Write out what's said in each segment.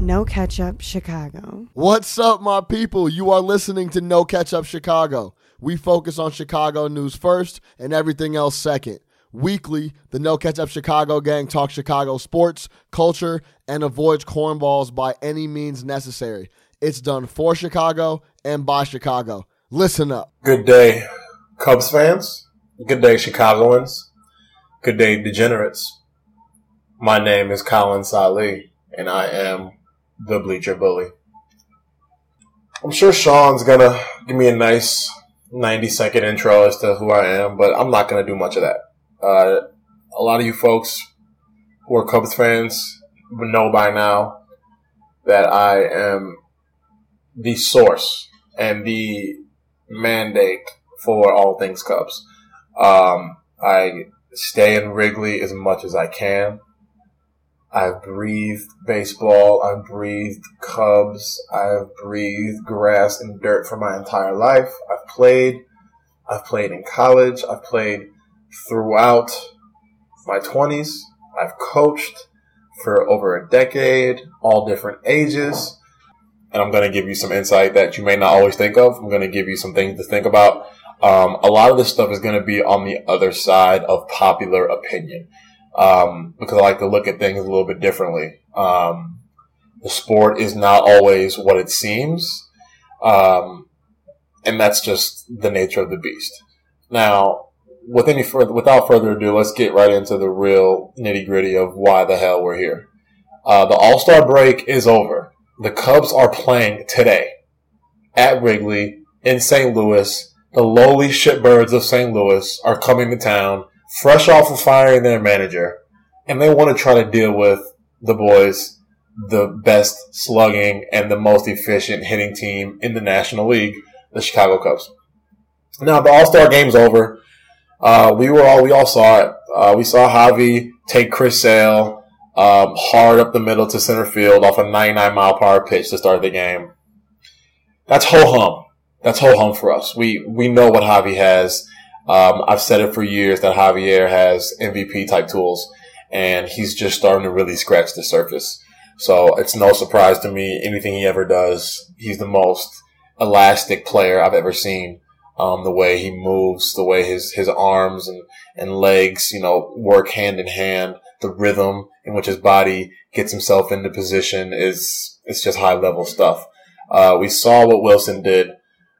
No Ketchup Chicago. What's up, my people? You are listening to No Catch Up Chicago. We focus on Chicago news first and everything else second. Weekly, the No Catch Up Chicago gang talks Chicago sports, culture, and avoids cornballs by any means necessary. It's done for Chicago and by Chicago. Listen up. Good day, Cubs fans. Good day, Chicagoans. Good day, degenerates. My name is Colin Saleh, and I am the Bleacher Bully. I'm sure Sean's gonna give me a nice 90 second intro as to who I am, but I'm not gonna do much of that. Uh, a lot of you folks who are Cubs fans know by now that I am the source and the mandate for all things Cubs. Um, I stay in Wrigley as much as I can. I've breathed baseball. I've breathed Cubs. I've breathed grass and dirt for my entire life. I've played. I've played in college. I've played throughout my 20s. I've coached for over a decade, all different ages. And I'm going to give you some insight that you may not always think of. I'm going to give you some things to think about. Um, a lot of this stuff is going to be on the other side of popular opinion um, because I like to look at things a little bit differently. Um, the sport is not always what it seems, um, and that's just the nature of the beast. Now, with any without further ado, let's get right into the real nitty gritty of why the hell we're here. Uh, the All Star break is over. The Cubs are playing today at Wrigley in St. Louis. The lowly shitbirds of St. Louis are coming to town fresh off of firing their manager, and they want to try to deal with the boys, the best slugging and the most efficient hitting team in the National League, the Chicago Cubs. Now the All Star game's over. Uh, we were all we all saw it. Uh, we saw Javi take Chris Sale um, hard up the middle to center field off a 99 mile per hour pitch to start the game. That's ho hum. That's ho hum for us. We we know what Javi has. Um, I've said it for years that Javier has MVP type tools, and he's just starting to really scratch the surface. So it's no surprise to me. Anything he ever does, he's the most elastic player I've ever seen. Um, the way he moves, the way his, his arms and, and legs, you know, work hand in hand, the rhythm in which his body gets himself into position is, it's just high level stuff. Uh, we saw what Wilson did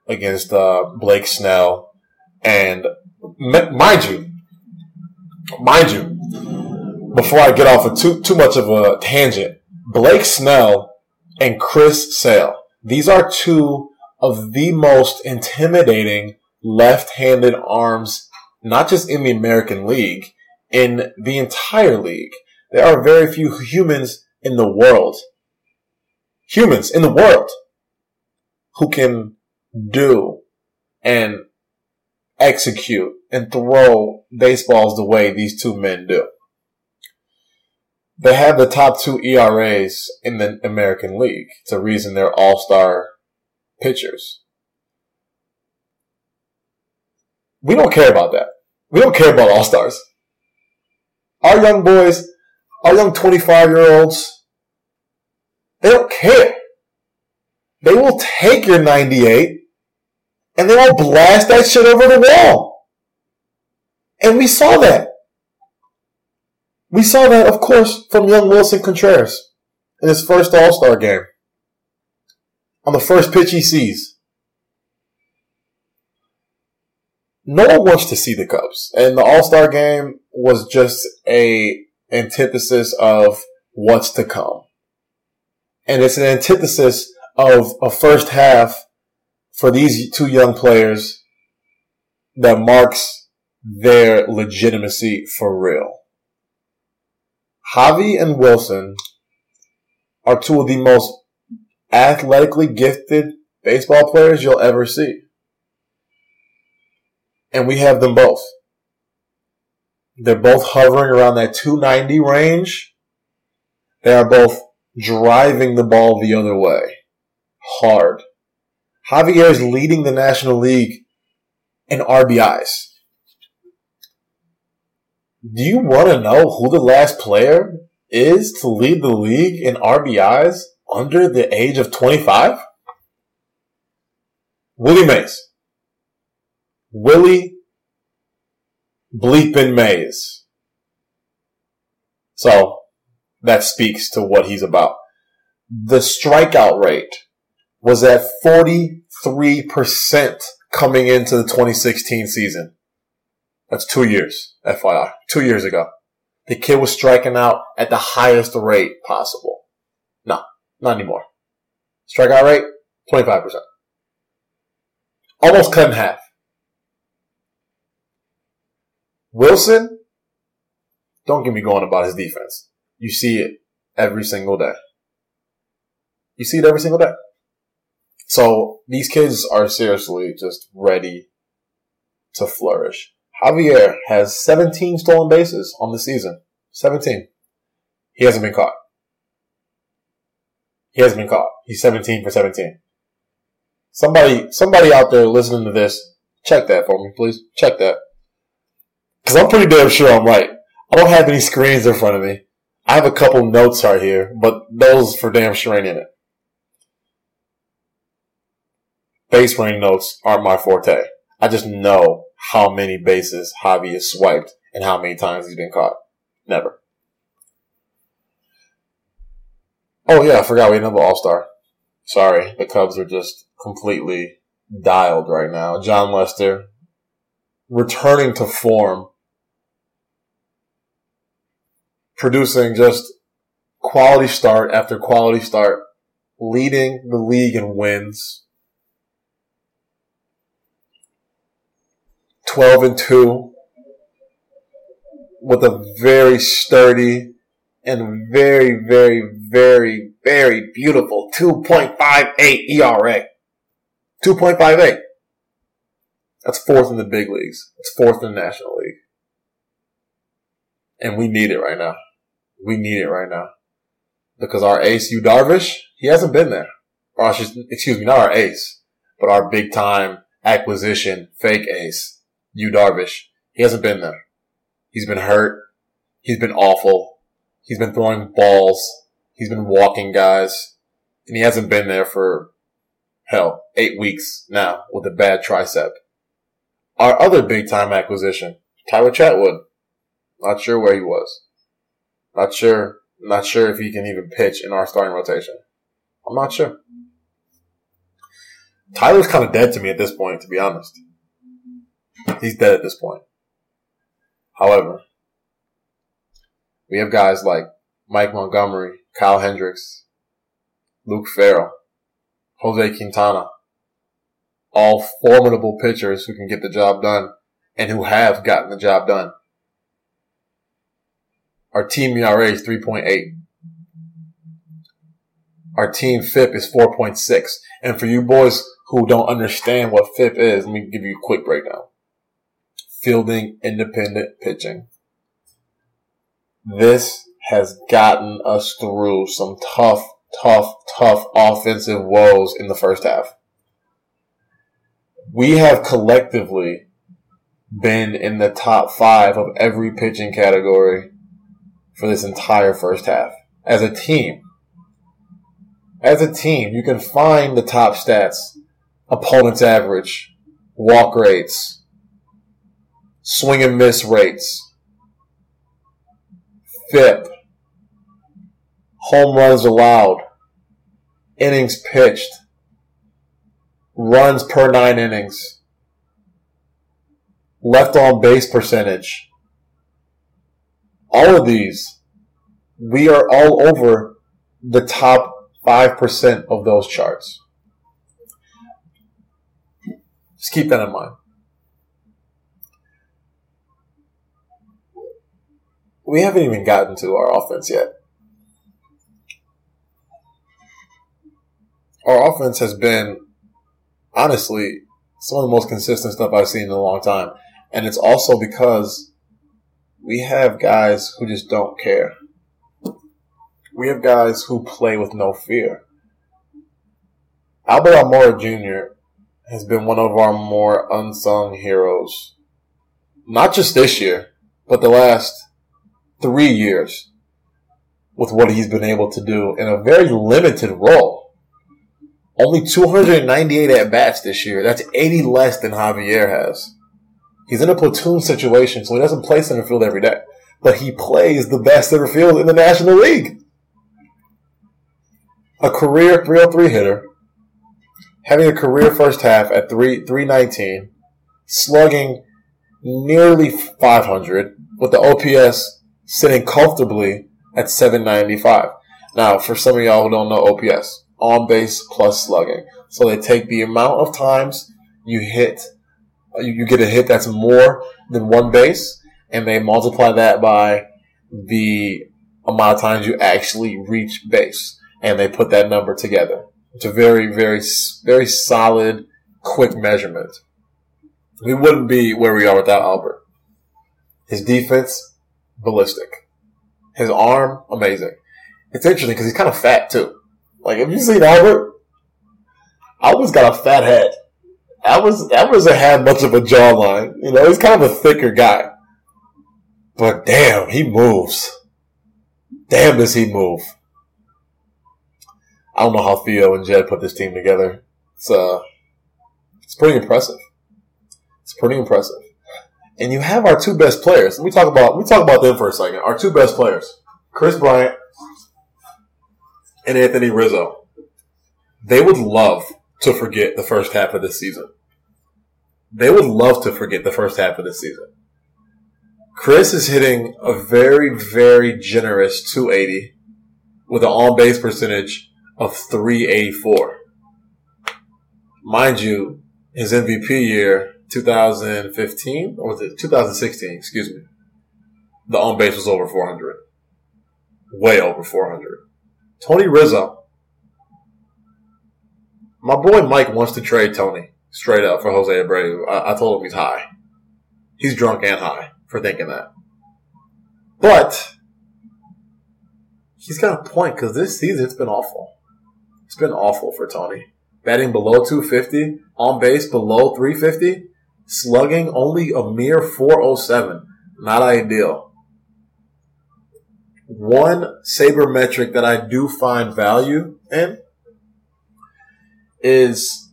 against, uh, Blake Snell and mind you, mind you, before I get off of too too much of a tangent, Blake Snell and Chris Sale. These are two of the most intimidating left-handed arms, not just in the American League, in the entire league. There are very few humans in the world, humans in the world, who can do and execute and throw baseballs the way these two men do. They have the top two ERAs in the American League. It's a reason they're all star pitchers. We don't care about that. We don't care about all stars. Our young boys, our young 25 year olds, they don't care. They will take your 98 and they will blast that shit over the wall. And we saw that. We saw that, of course, from young Wilson Contreras in his first All Star game. On the first pitch he sees. No one wants to see the Cubs. And the All Star game was just a antithesis of what's to come. And it's an antithesis of a first half for these two young players that marks their legitimacy for real. Javi and Wilson are two of the most athletically gifted baseball players you'll ever see. And we have them both. They're both hovering around that 290 range. They are both driving the ball the other way. Hard. Javier is leading the National League in RBIs. Do you want to know who the last player is to lead the league in RBIs under the age of 25? Willie Mays. Willie Bleepin Mays. So that speaks to what he's about. The strikeout rate was at 43% coming into the 2016 season. That's two years, FYI. Two years ago. The kid was striking out at the highest rate possible. No, not anymore. Strikeout rate, 25%. Almost cut in half. Wilson, don't get me going about his defense. You see it every single day. You see it every single day. So these kids are seriously just ready to flourish. Javier has 17 stolen bases on the season. 17. He hasn't been caught. He hasn't been caught. He's 17 for 17. Somebody, somebody out there listening to this, check that for me, please. Check that. Cause I'm pretty damn sure I'm right. I don't have any screens in front of me. I have a couple notes right here, but those for damn sure ain't in it. Base running notes aren't my forte. I just know how many bases Javi has swiped and how many times he's been caught. Never. Oh yeah, I forgot we had another All Star. Sorry, the Cubs are just completely dialed right now. Jon Lester returning to form, producing just quality start after quality start, leading the league in wins. 12 and 2 with a very sturdy and very, very, very, very beautiful 2.58 ERA. 2.58. That's fourth in the big leagues. It's fourth in the National League. And we need it right now. We need it right now. Because our ace, Yu Darvish, he hasn't been there. Or excuse me, not our ace, but our big time acquisition, fake ace, Yu Darvish. He hasn't been there. He's been hurt. He's been awful. He's been throwing balls. He's been walking guys. And he hasn't been there for, hell, eight weeks now with a bad tricep. Our other big time acquisition, Tyler Chatwood. Not sure where he was. Not sure. Not sure if he can even pitch in our starting rotation. I'm not sure. Tyler's kind of dead to me at this point, to be honest. He's dead at this point. However, we have guys like Mike Montgomery, Kyle Hendricks, Luke Farrell, Jose Quintana, all formidable pitchers who can get the job done and who have gotten the job done. Our team ERA is 3.8. Our team FIP is 4.6. And for you boys who don't understand what FIP is, let me give you a quick breakdown fielding independent pitching. This has gotten us through some tough, tough, tough offensive woes in the first half. We have collectively been in the top five of every pitching category for this entire first half as a team. As a team, you can find the top stats, opponent's average, walk rates, swing and miss rates, FIP, home runs allowed, innings pitched, runs per nine innings, left on base percentage. All of these, we are all over the top 5% of those charts. Just keep that in mind. We haven't even gotten to our offense yet. Our offense has been, honestly, some of the most consistent stuff I've seen in a long time. And it's also because we have guys who just don't care. We have guys who play with no fear. Albert Almora Jr. has been one of our more unsung heroes. Not just this year, but the last three years. with what he's been able to do in a very limited role. Only 298 at bats this year. That's 80 less than Javier has. He's in a platoon situation, so he doesn't play center field every day. But he plays the best center field in the National League. A career 303 hitter, having a career first half at 3 319, slugging nearly 500, with the OPS sitting comfortably at 795. Now, for some of y'all who don't know OPS, on base plus slugging. So they take the amount of times you hit, you get a hit that's more than one base, and they multiply that by the amount of times you actually reach base, and they put that number together. It's a very, very, very solid, quick measurement. We wouldn't be where we are without Albert. His defense, ballistic. His arm, amazing. It's interesting because he's kind of fat too. Like, have you seen Albert? Albert's got a fat head. Albert, Albert doesn't have much of a jawline. You know, he's kind of a thicker guy. But damn, he moves. Damn, does he move. I don't know how Theo and Jed put this team together. It's, uh, it's pretty impressive. It's pretty impressive. And you have our two best players. We talk about, me talk about them for a second. Our two best players. Kris Bryant and Anthony Rizzo, they would love to forget the first half of this season. They would love to forget the first half of this season. Kris is hitting a very, very generous 280 with an on base percentage of 384. Mind you, his MVP year, 2015, or was it 2016, excuse me, the on base was over 400. Way over 400. Tony Rizzo. My boy Mike wants to trade Tony straight up for Jose Abreu. I, I told him he's high. He's drunk and high for thinking that. But he's got a point because this season it's been awful. It's been awful for Tony. Batting below 250, on base below 350, slugging only a mere 407. Not ideal one sabermetric that I do find value in is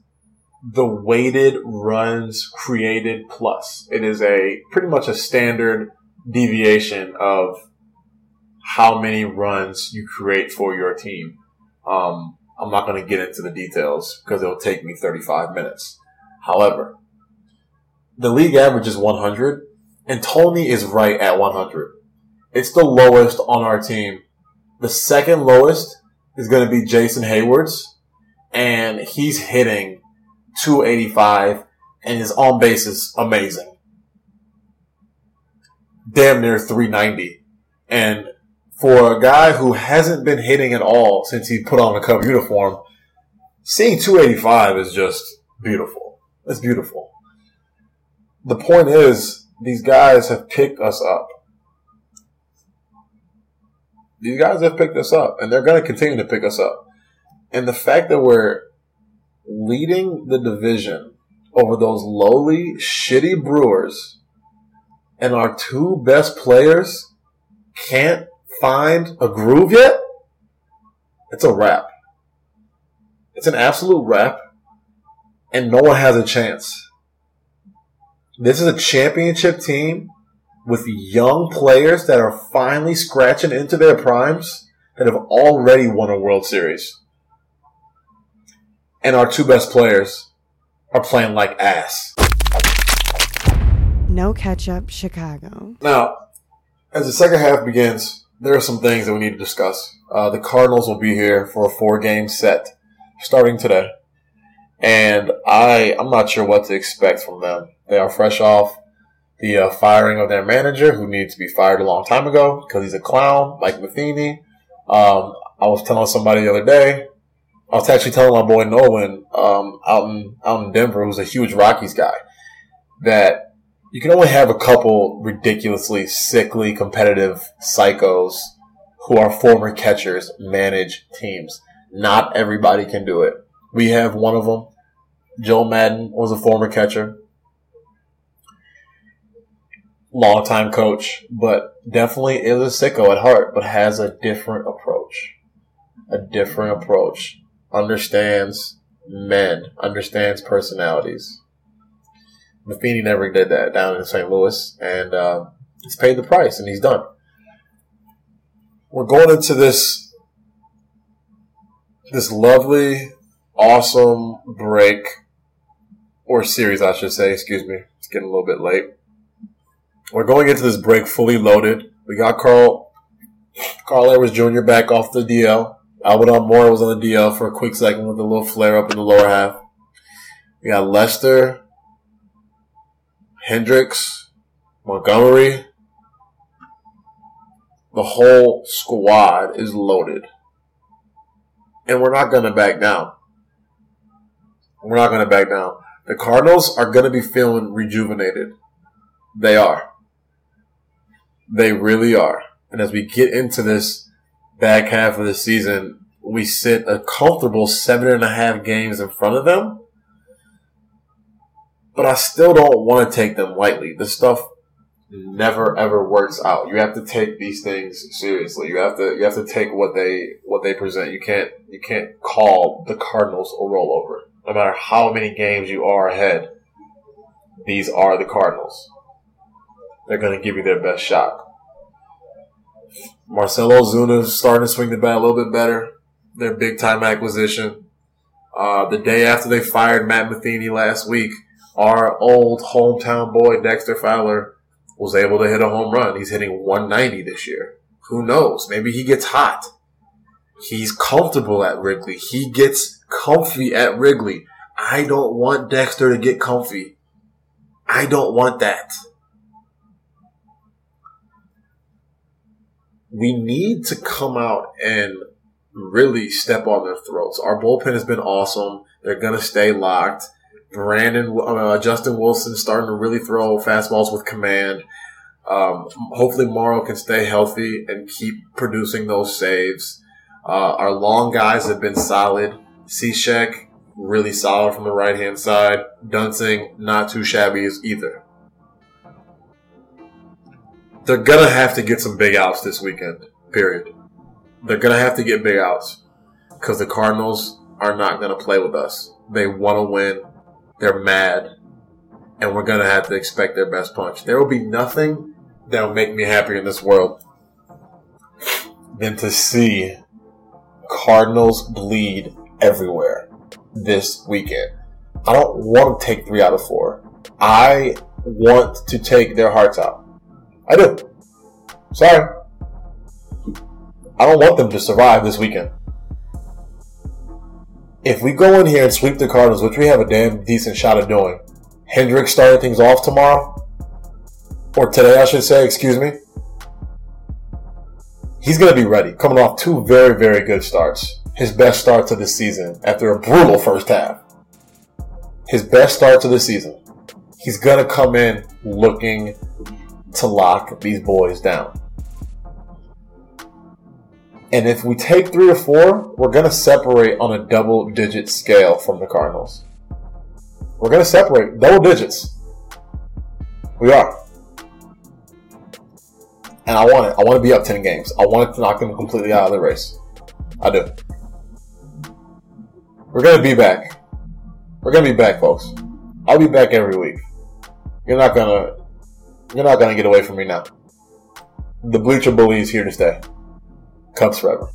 the weighted runs created plus. It is a pretty much a standard deviation of how many runs you create for your team. Um, I'm not going to get into the details because it'll take me 35 minutes. However, the league average is 100 and Tony is right at 100. It's the lowest on our team. The second lowest is going to be Jason Heyward's, and he's hitting 285, and his on base is amazing. Damn near 390. And for a guy who hasn't been hitting at all since he put on a Cub uniform, seeing 285 is just beautiful. It's beautiful. The point is, these guys have picked us up. These guys have picked us up, and they're going to continue to pick us up. And the fact that we're leading the division over those lowly, shitty Brewers, and our two best players can't find a groove yet, it's a wrap. It's an absolute wrap, and no one has a chance. This is a championship team with young players that are finally scratching into their primes that have already won a World Series. And our two best players are playing like ass. No catch up, Chicago. Now, as the second half begins, there are some things that we need to discuss. Uh, the Cardinals will be here for a four game set starting today. And I, I'm not sure what to expect from them. They are fresh off the uh, firing of their manager, who needed to be fired a long time ago because he's a clown, like Matheny. Um, I was telling somebody the other day, I was actually telling my boy Nolan um, out in out in Denver, who's a huge Rockies guy, that you can only have a couple ridiculously sickly competitive psychos who are former catchers manage teams. Not everybody can do it. We have one of them. Joe Maddon was a former catcher. Longtime coach, but definitely is a sicko at heart, but has a different approach. A different approach. Understands men, understands personalities. Matheny never did that down in St. Louis, and uh, he's paid the price, and he's done. We're going into this this lovely, awesome break or series, I should say. Excuse me, it's getting a little bit late. We're going into this break fully loaded. We got Carl Carl Edwards Jr. back off the DL. Albert Almora was on the DL for a quick second with a little flare up in the lower half. We got Lester, Hendricks, Montgomery. The whole squad is loaded. And we're not going to back down. We're not going to back down. The Cardinals are going to be feeling rejuvenated. They are. They really are. And as we get into this back half of the season, we sit a comfortable seven and a half games in front of them. But I still don't want to take them lightly. This stuff never ever works out. You have to take these things seriously. You have to you have to take what they what they present. You can't you can't call the Cardinals a rollover. No matter how many games you are ahead, these are the Cardinals. They're going to give you their best shot. Marcell Ozuna is starting to swing the bat a little bit better. Their big time acquisition. Uh, the day after they fired Matt Matheny last week, our old hometown boy Dexter Fowler was able to hit a home run. He's hitting 190 this year. Who knows? Maybe he gets hot. He's comfortable at Wrigley. He gets comfy at Wrigley. I don't want Dexter to get comfy. I don't want that. We need to come out and really step on their throats. Our bullpen has been awesome. They're going to stay locked. Brandon, uh, Justin Wilson starting to really throw fastballs with command. Um, hopefully, Morrow can stay healthy and keep producing those saves. Uh, our long guys have been solid. Cishek, really solid from the right hand side. Duensing, not too shabby either. They're gonna have to get some big outs this weekend. Period. They're gonna have to get big outs because the Cardinals are not gonna play with us. They want to win. They're mad. And we're to have to expect their best punch. There will be nothing that will make me happier in this world than to see Cardinals bleed everywhere this weekend. I don't want to take three out of four. I want to take their hearts out. I do. Sorry. I don't want them to survive this weekend if we go in here and sweep the Cardinals, which we have a damn decent shot of doing, Hendricks starting things off tomorrow, or today, I should say, excuse me, he's going to be ready. Coming off two very, very good starts. His best start to the season after a brutal first half. His best start to the season. He's going to come in looking to lock these boys down. And if we take three or four, we're going to separate on a double digit scale from the Cardinals. We're going to separate double digits. We are. And I want it. I want to be up 10 games. I want to knock them completely out of the race. I do. We're going to be back. We're going to be back, folks. I'll be back every week. You're not going to you're not going to get away from me now. The Bleacher Bully is here to stay. Cubs forever.